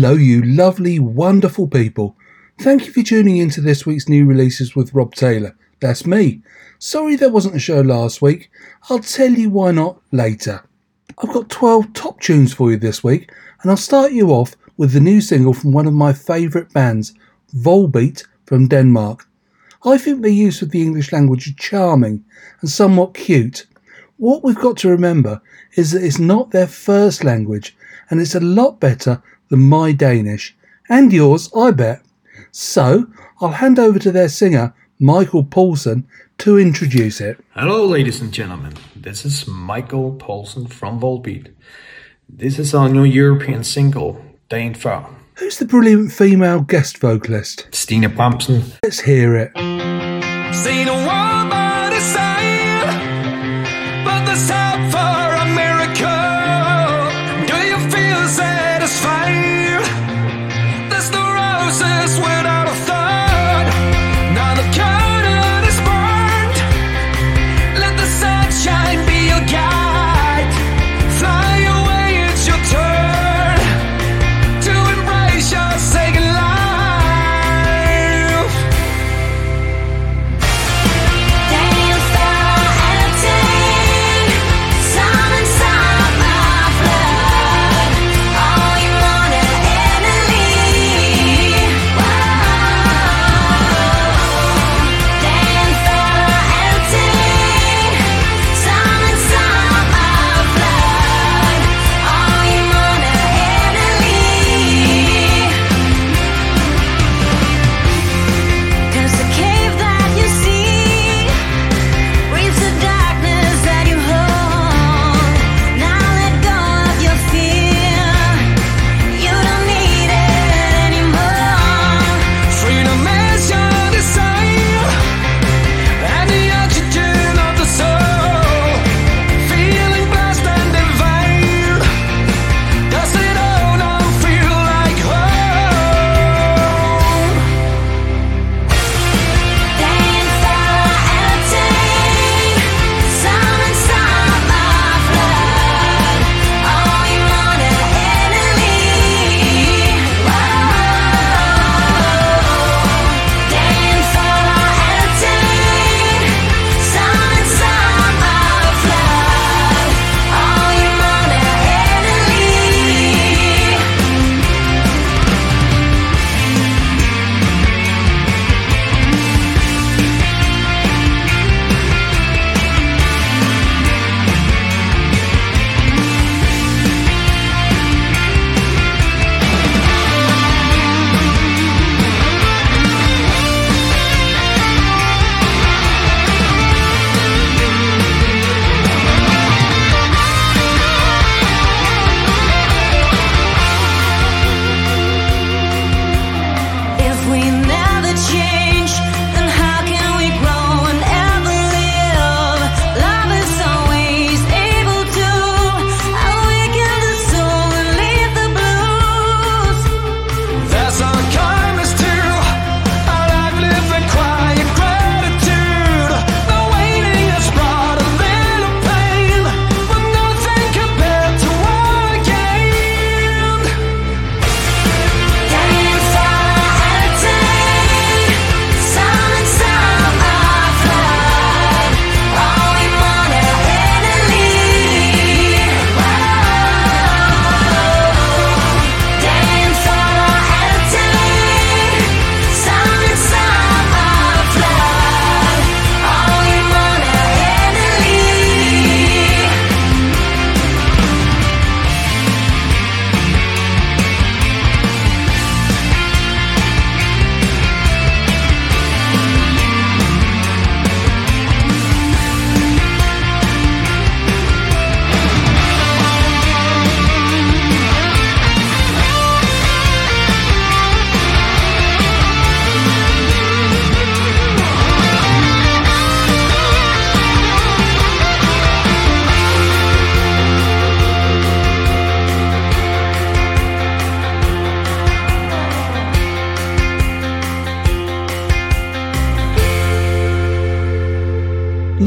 Hello, you lovely, wonderful people. Thank you for tuning in to this week's new releases with Rob Taylor. That's me. Sorry there wasn't a show last week. I'll tell you why not later. I've got 12 top tunes for you this week, and I'll start you off with the new single from one of my favourite bands, Volbeat from Denmark. I think their use of the English language is charming and somewhat cute. What we've got to remember is that it's not their first language, and it's a lot better than my Danish. And yours, I bet. So, I'll hand over to their singer, Michael Poulsen, to introduce it. Hello, ladies and gentlemen. This is Michael Poulsen from Volbeat. This is our new European single, Dagen Før. Who's the brilliant female guest vocalist? Stine Bramsen. Let's hear it.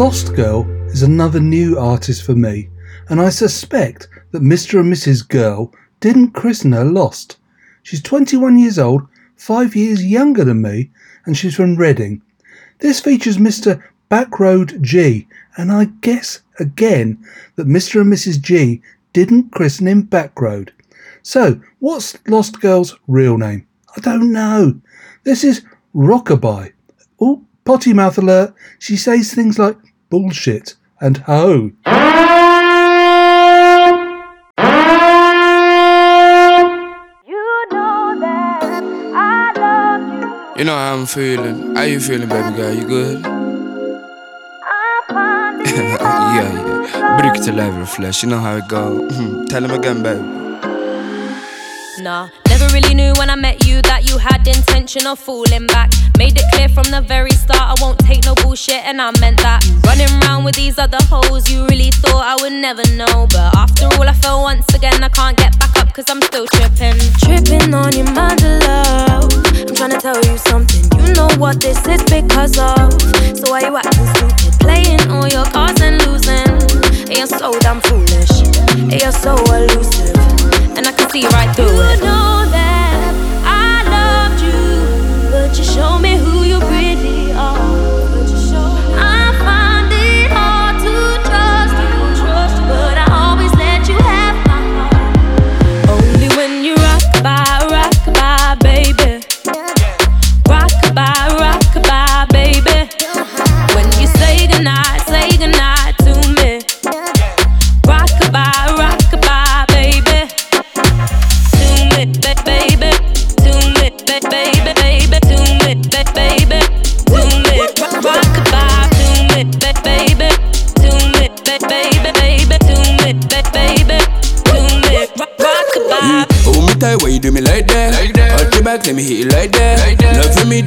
Lost Girl is another new artist for me, and I suspect that Mr. and Mrs. Girl didn't christen her Lost. She's 21 years old, five years younger than me, and she's from Reading. This features Mr. Backroad Gee, and I guess again that Mr. and Mrs. G didn't christen him Backroad. So, what's Lost Girl's real name? I don't know. This is Rockabye. Oh, potty mouth alert. She says things like bullshit and ho. You know that I love you. You know how I'm feeling. How you feeling, baby girl? You good? I find it yeah, yeah. Brick to live flesh. You know how it go. Tell him again, baby. Nah, never really knew when I met you that you had intention of falling back. Made it clear from the very start I won't take no bullshit, and I meant that. Running round with these other hoes, you really thought I would never know. But after all, I fell once again, I can't get back up cause I'm still tripping. Tripping on your mind, love. I'm trying to tell you something. You know what this is because of. So why you acting stupid? Playing all your cards and losing. And you're so damn foolish. And you're so elusive. And I can see right through it. You know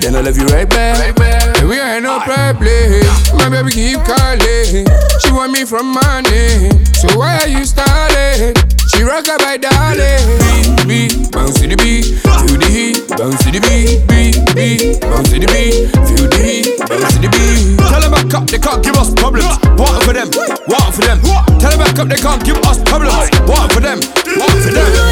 then I love you right back. Right back. And we ain't no problem. My baby keep calling. She want me from money. So why are you stalling? She rock up by darling. Beat, beat, bounce to the beat. Feel the heat, bounce to the beat. Beat, beat, bounce to the beat. Feel the heat, bounce to the beat. Tell them back up, they can't give us problems. What for them? What for them? Tell them back up, they can't give us problems. What for them? What for them?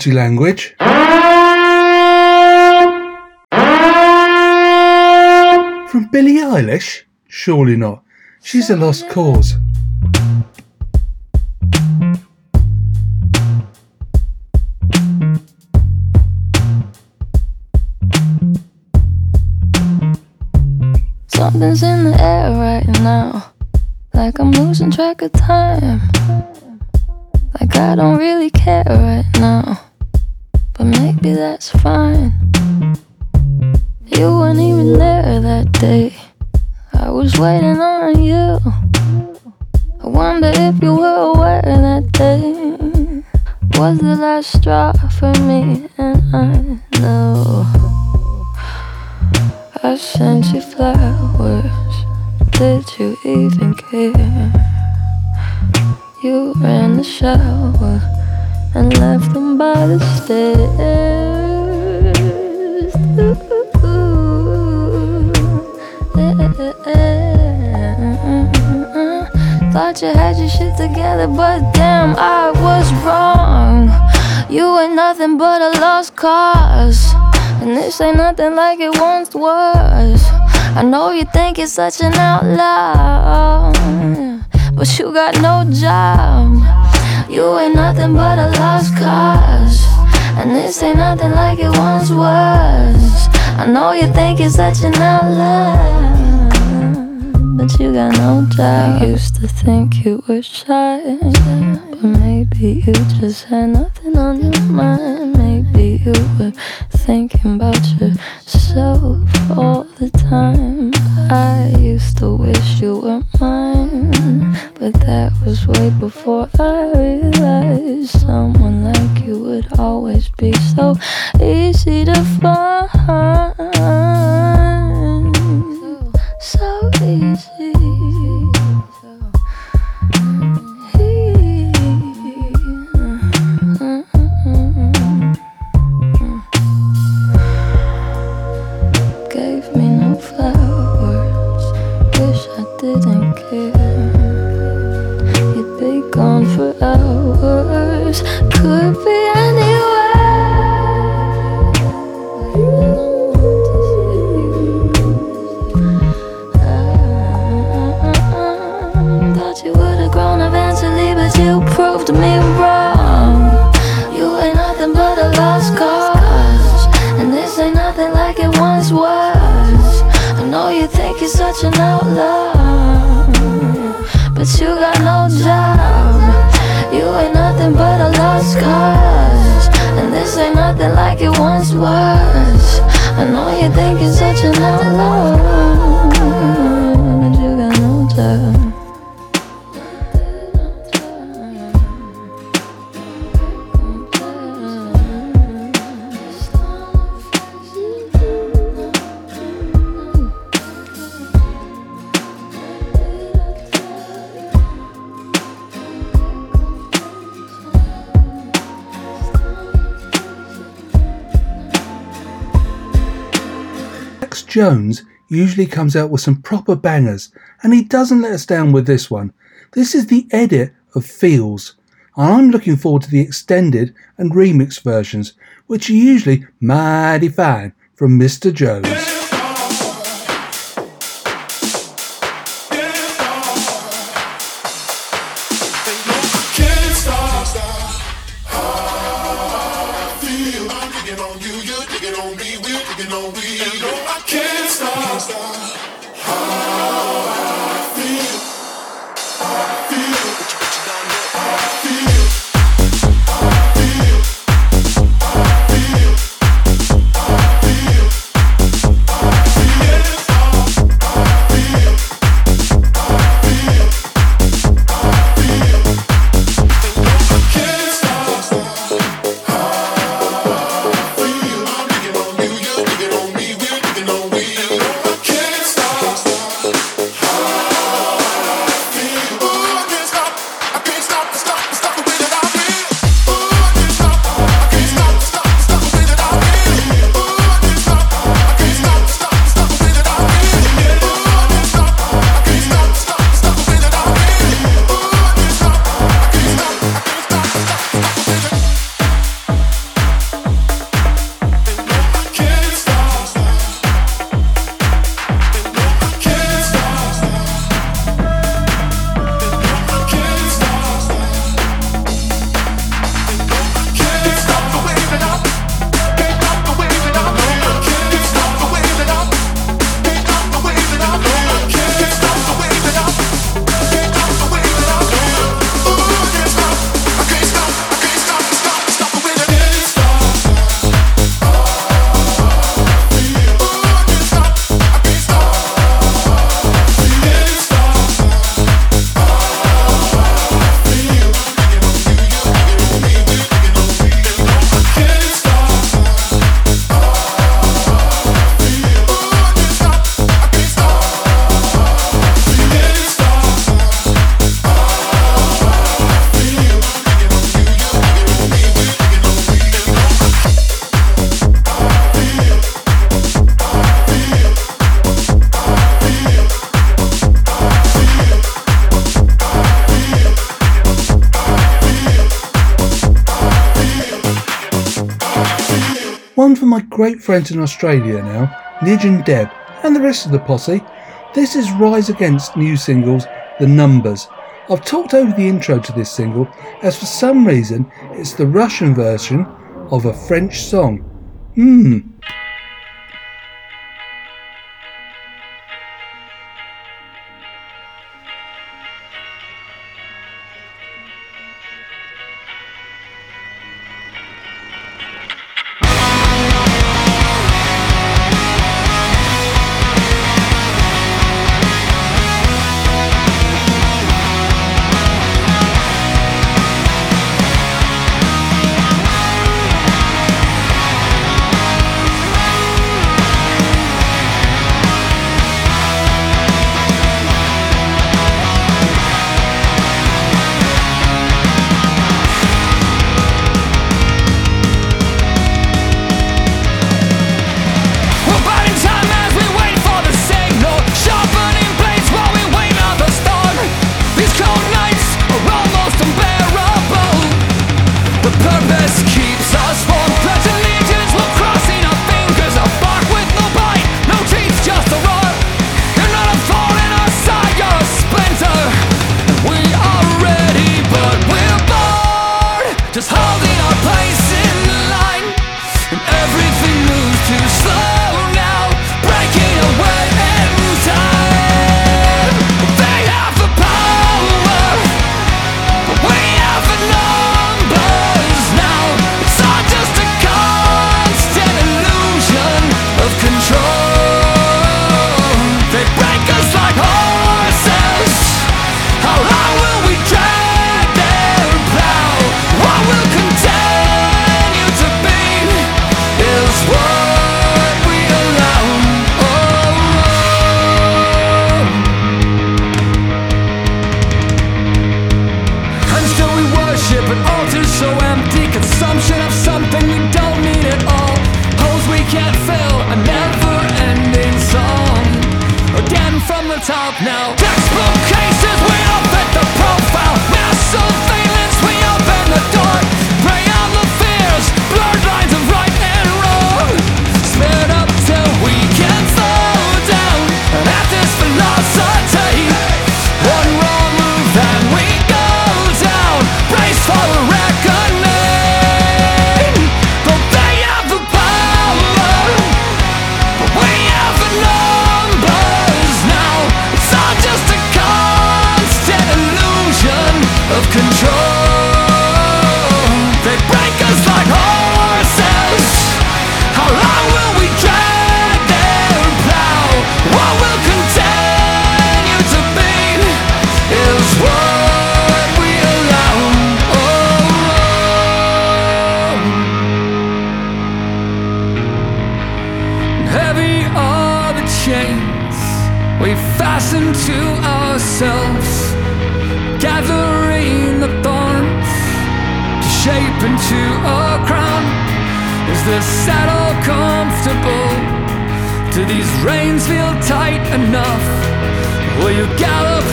More potty language. From Billie Eilish? Surely not. She's a lost cause. Something's in the air right now. Like I'm losing track of time. Like I don't really care right now. But maybe that's fine. You weren't even there that day. I was waiting on you. I wonder if you were aware that day was the last straw for me, and I know. I sent you flowers. Did you even care? Ain't nothing like it once was. I know you think you're such an outlaw, but you got no job. You ain't nothing but a lost cause. And this ain't nothing like it once was. I know you think you're such an outlaw, but you got no job. I used to think you were shy, but maybe you just had nothing on your mind. Maybe you were thinking about yourself all the time. I used to wish you were mine, but that was way before I realized someone like you would always be so easy to find. Jones usually comes out with some proper bangers, and he doesn't let us down with this one. This is the edit of Feels, and I'm looking forward to the extended and remix versions, which are usually mighty fine from Mr. Jones. Great friends in Australia now, Nidge and Deb, and the rest of the posse. This is Rise Against new singles, The Numbers. I've talked over the intro to this single, as for some reason it's the Russian version of a French song. Hmm.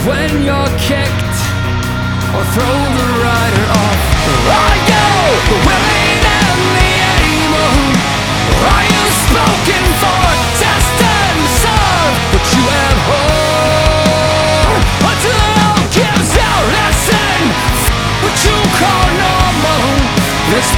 When you're kicked or throw the rider off? Are you the willing and the able? Are you spoken for, test and serve? But you have hope until it all gives out. Listen, what you call normal. This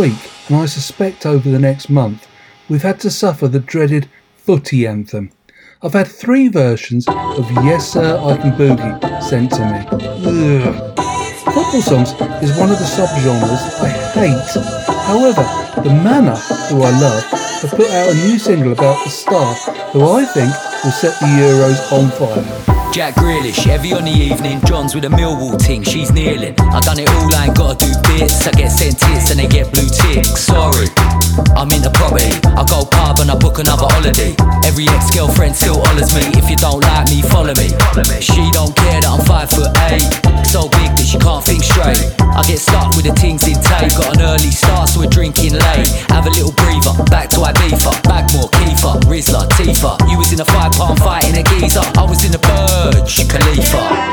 week, and I suspect over the next month, we've had to suffer the dreaded footy anthem. I've had three versions of Yes Sir I Can Boogie sent to me. Ugh. Football songs is one of the subgenres I hate. However, the Manor, who I love, have put out a new single about the star who I think will set the Euros on fire. Jack Grealish, heavy on the evening. John's with a Millwall ting, she's kneeling. I done it all, I ain't gotta do bits. I get sent tits and they get blue ticks. Sorry, I'm in into property. I go pub and I book another holiday. Every ex girlfriend still hollers me. If you don't like me, follow me. She don't care that I'm five foot eight. So big that she can't think straight. I get stuck with the things in tape. Got an early start, so we're drinking late. Have a little breather, back to Ibiza. Bagmore, Kiefer, Rizla, Tifa. You was in a five pound fight in a geezer. I was in the Burj Khalifa.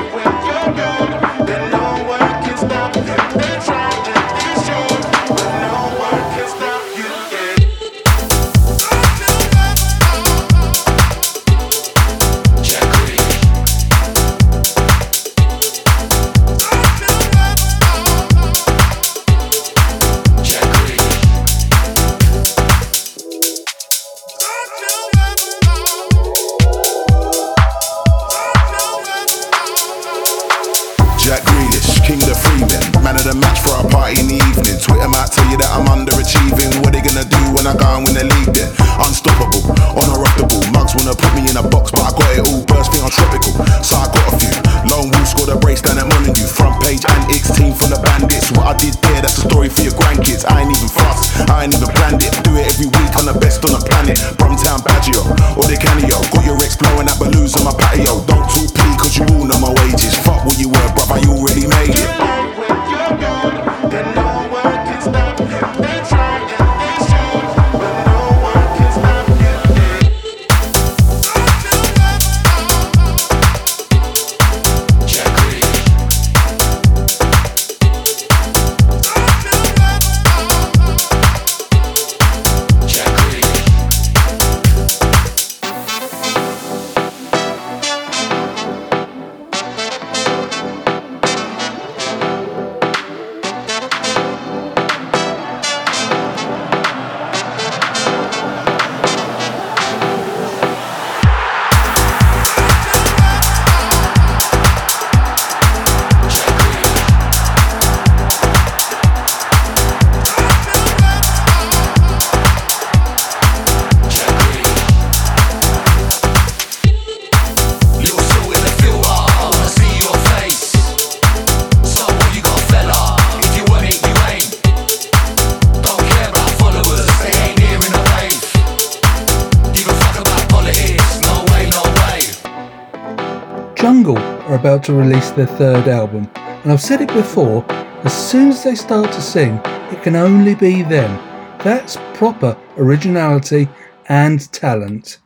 to release their third album, and I've said it before as soon as they start to sing, it can only be them. That's proper originality and talent.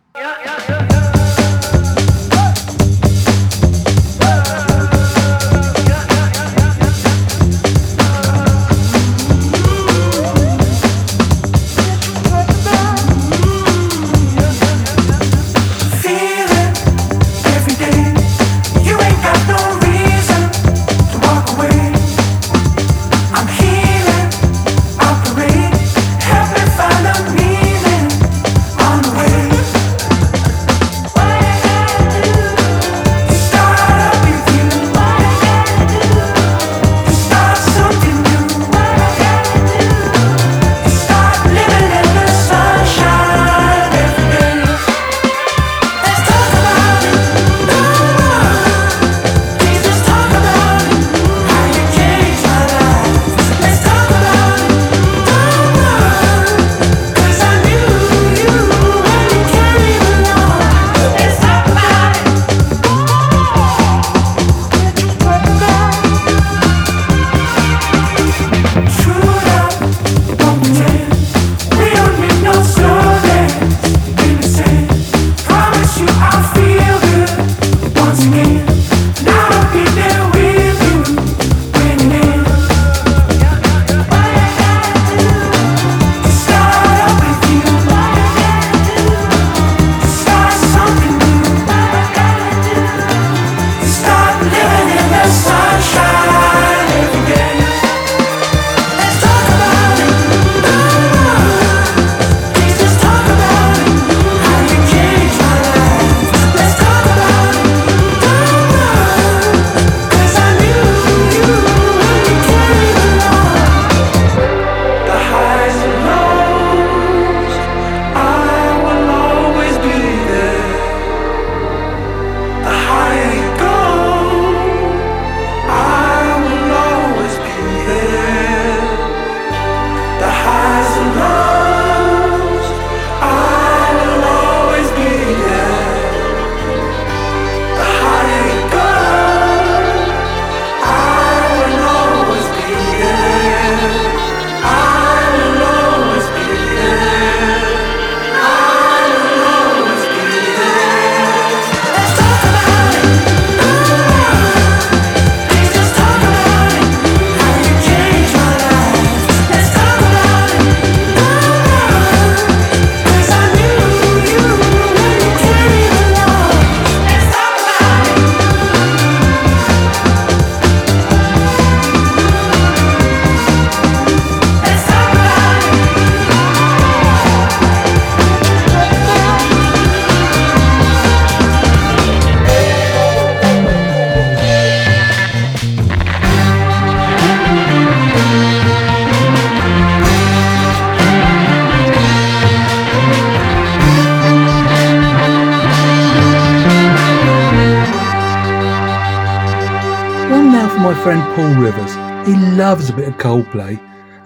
loves a bit of Coldplay.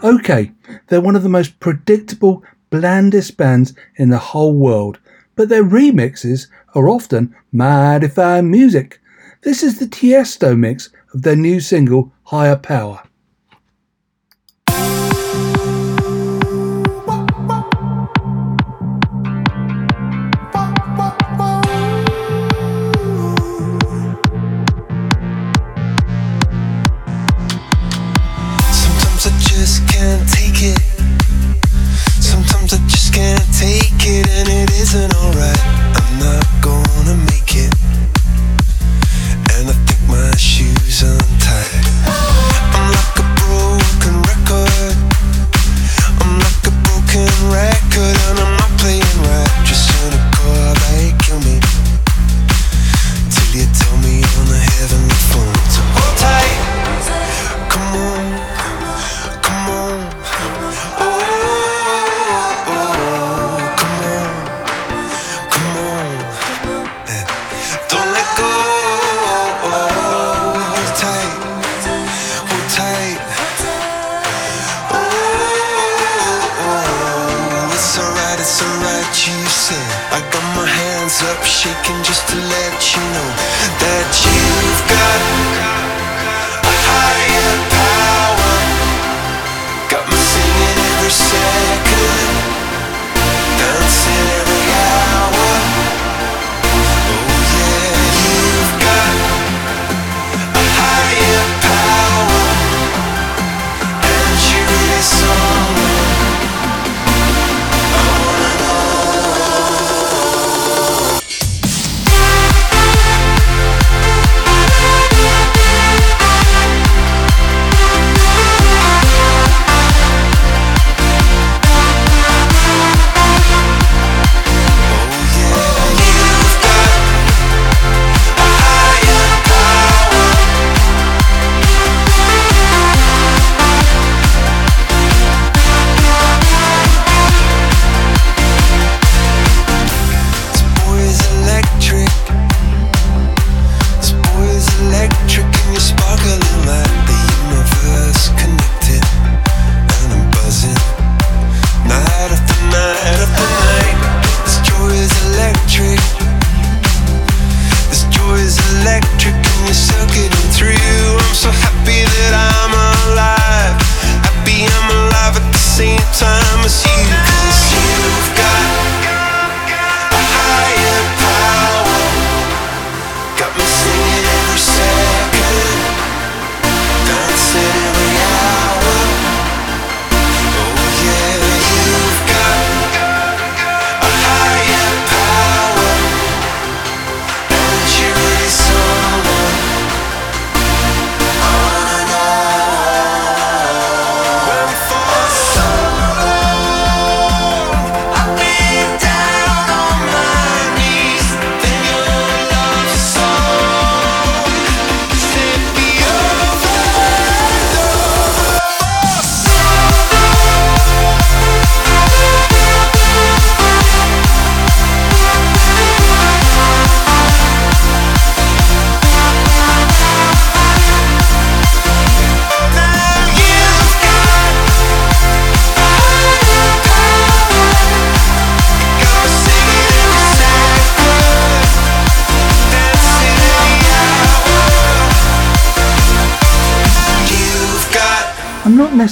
Okay, they're one of the most predictable, blandest bands in the whole world, but their remixes are often mad if modified music. This is the Tiesto mix of their new single, Higher Power. isn't alright.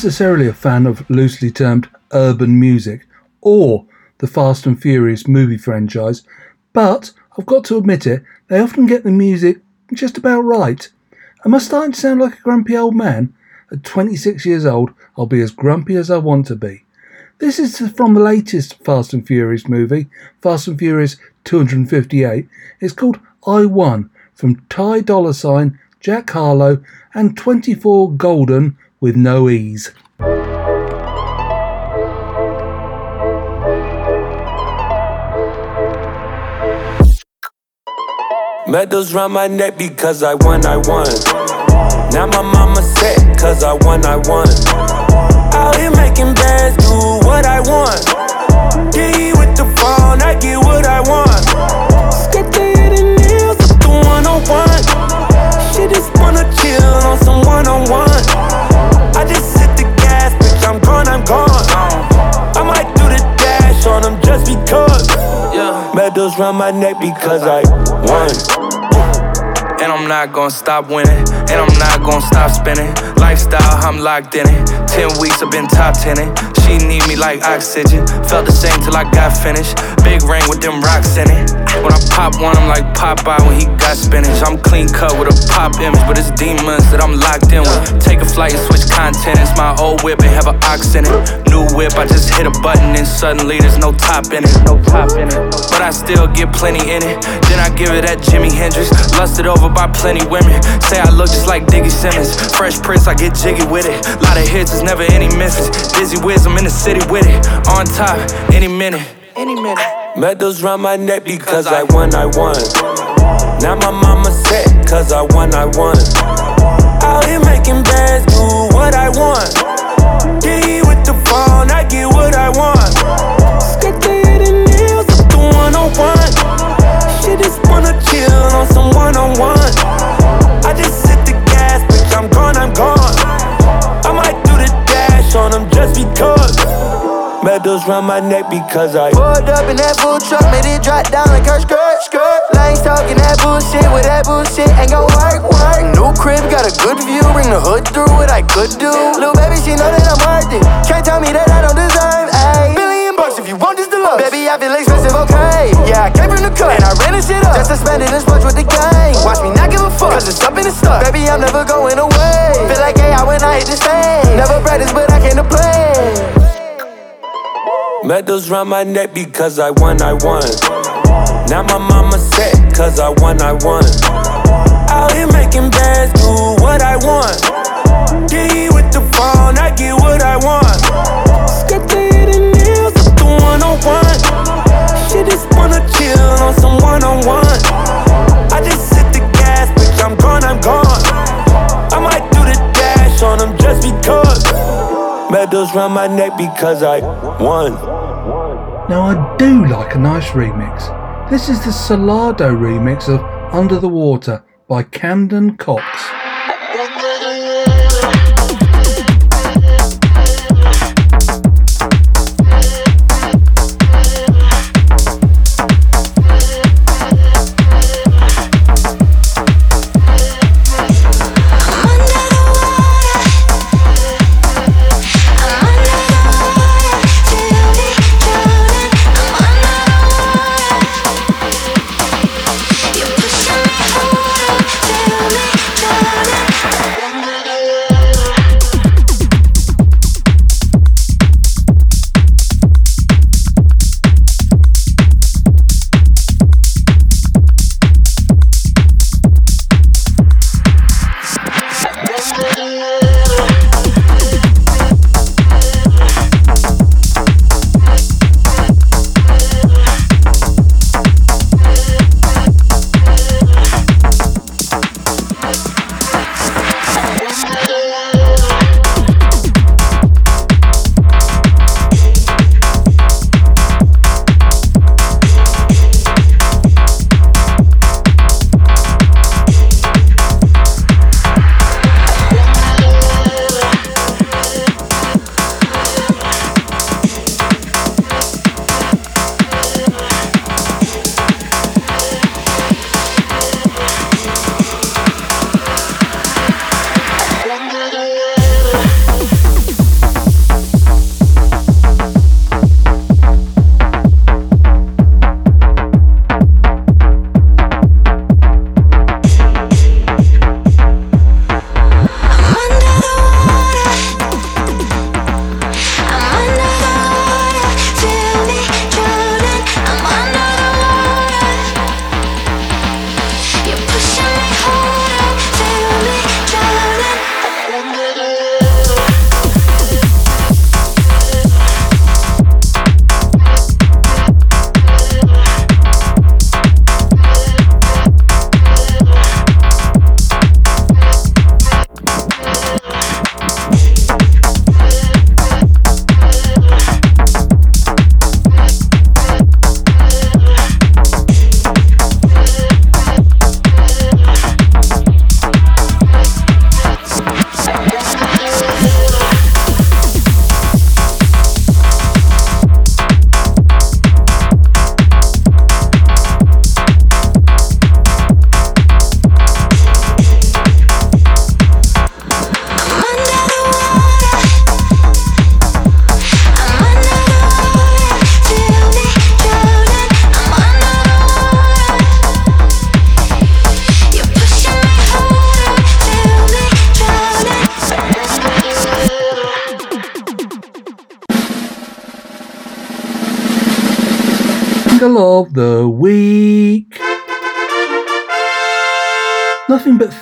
Necessarily a fan of loosely termed urban music or the Fast and Furious movie franchise, but I've got to admit it, they often get the music just about right. Am I starting to sound like a grumpy old man? At 26 years old, I'll be as grumpy as I want to be. This is from the latest Fast and Furious movie, Fast and Furious 258. It's called I Won from Ty Dolla Sign, Jack Harlow, and 24 Golden with no ease. Medals round my neck because I won, I won. Now my mama set, cause I won, I won. Out here making bands, do what I want. D with the phone, I get what I want. Medals round my neck because I won. And I'm not gonna stop winning. And I'm not gonna stop spinning. Lifestyle, I'm locked in it. Ten weeks, I've been top tenning. She need me like oxygen. Felt the same till I got finished. Big ring with them rocks in it. When I pop one, I'm like Popeye when he got spinach. I'm clean cut with a pop image, but it's demons that I'm locked in with. Take a flight and switch content. It's my old whip and have an ox in it. New whip, I just hit a button and suddenly there's no top in it. No top in it. But I still get plenty in it. Then I give it that Jimi Hendrix. Lusted over by plenty women. Say I look just like Diggy Simmons. Fresh Prince, I get jiggy with it. Lot of hits, there's never any misses. Dizzy Wiz, I'm in the city with it. On top, any minute. Any minute. Medals round my neck because I won, I won. Now my mama set, cause I won, I won. Out here making bands, do what I want. D with the phone, I get what I want. Skip the hidden nails with the 101. She just wanna chill on some one on one. I just hit the gas, bitch, I'm gone, I'm gone. Dash on them just because. Medals round my neck because I Pulled up in that food truck, made it drop down like her skirt, skirt. Lanes talking that bullshit, with that bullshit ain't gon' work, work. New crib, got a good view, bring the hood through what I could do. Little baby, she know that I'm worth it. Can't tell me that I don't deserve, ayy. Billion bucks if you want this deluxe. Baby, I feel expensive, the cut, I ran this shit up. Just to spend it and splurge with the gang. Watch me not give a fuck, cause it's up in the stuff. Baby, I'm never going away. Feel like AI when I hit the stage. Never practice, but I came to play. Medals round my neck because I won, I won. Now my mama set, cause I won, I won. Out here making bands, do what I want. D with the phone, I get what I want. Skirt the nails up the 101. Just wanna chill on some one on one. I just hit the gas, bitch, I'm gone, I'm gone. I might do the dash on them just because. Medals round my neck because I won. Now, I do like a nice remix. This is the Salado remix of Under the Water by Camden Cox.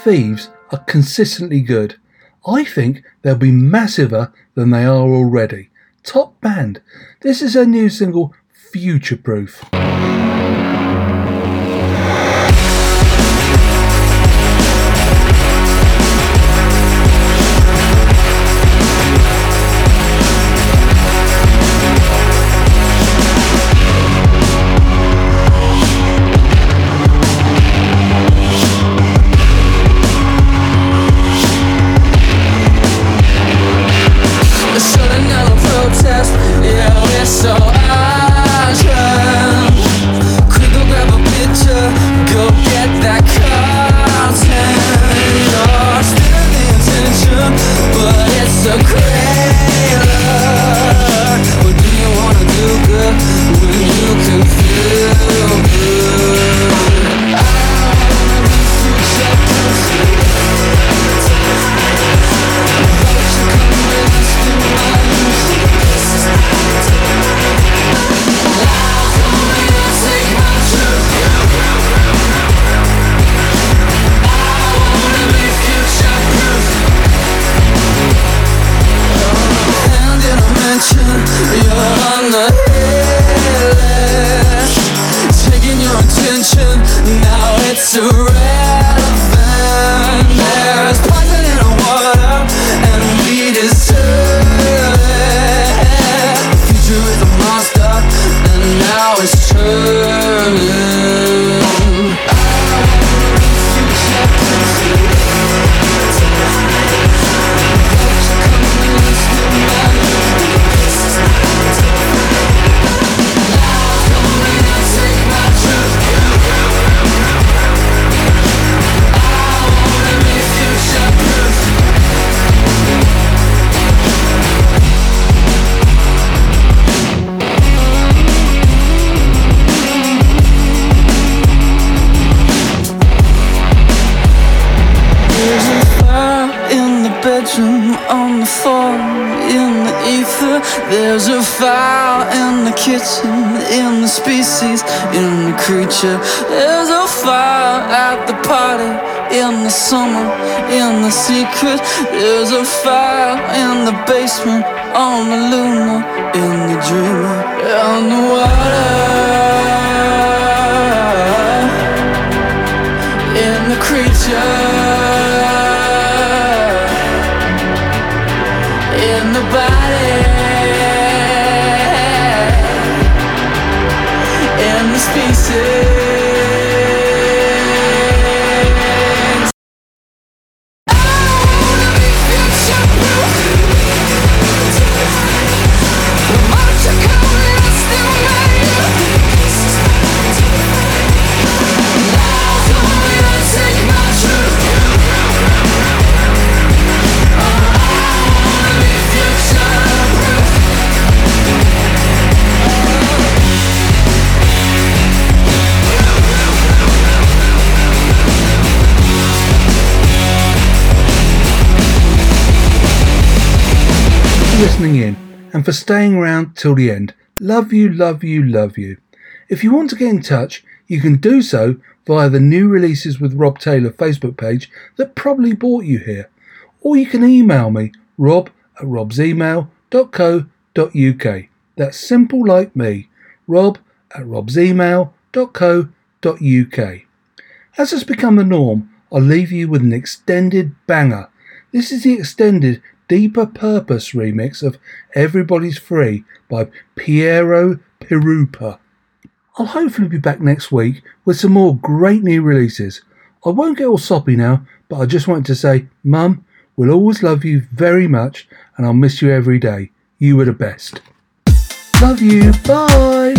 Thieves are consistently good. I think they'll be massiver than they are already. Top band. This is a new single, Future Proof. Listening in and for staying around till the end. Love you, love you, love you. If you want to get in touch, you can do so via the New Releases with Rob Taylor Facebook page that probably brought you here. Or you can email me, rob at robsemail.co.uk. That's simple like me, rob at robsemail.co.uk. As has become the norm, I'll leave you with an extended banger. This is the extended Deeper Purpose remix of Everybody's Free by Piero Pirupa. I'll hopefully be back next week with some more great new releases. I won't get all soppy now, but I just wanted to say, Mum, we'll always love you very much and I'll miss you every day. You were the best. Love you. Bye.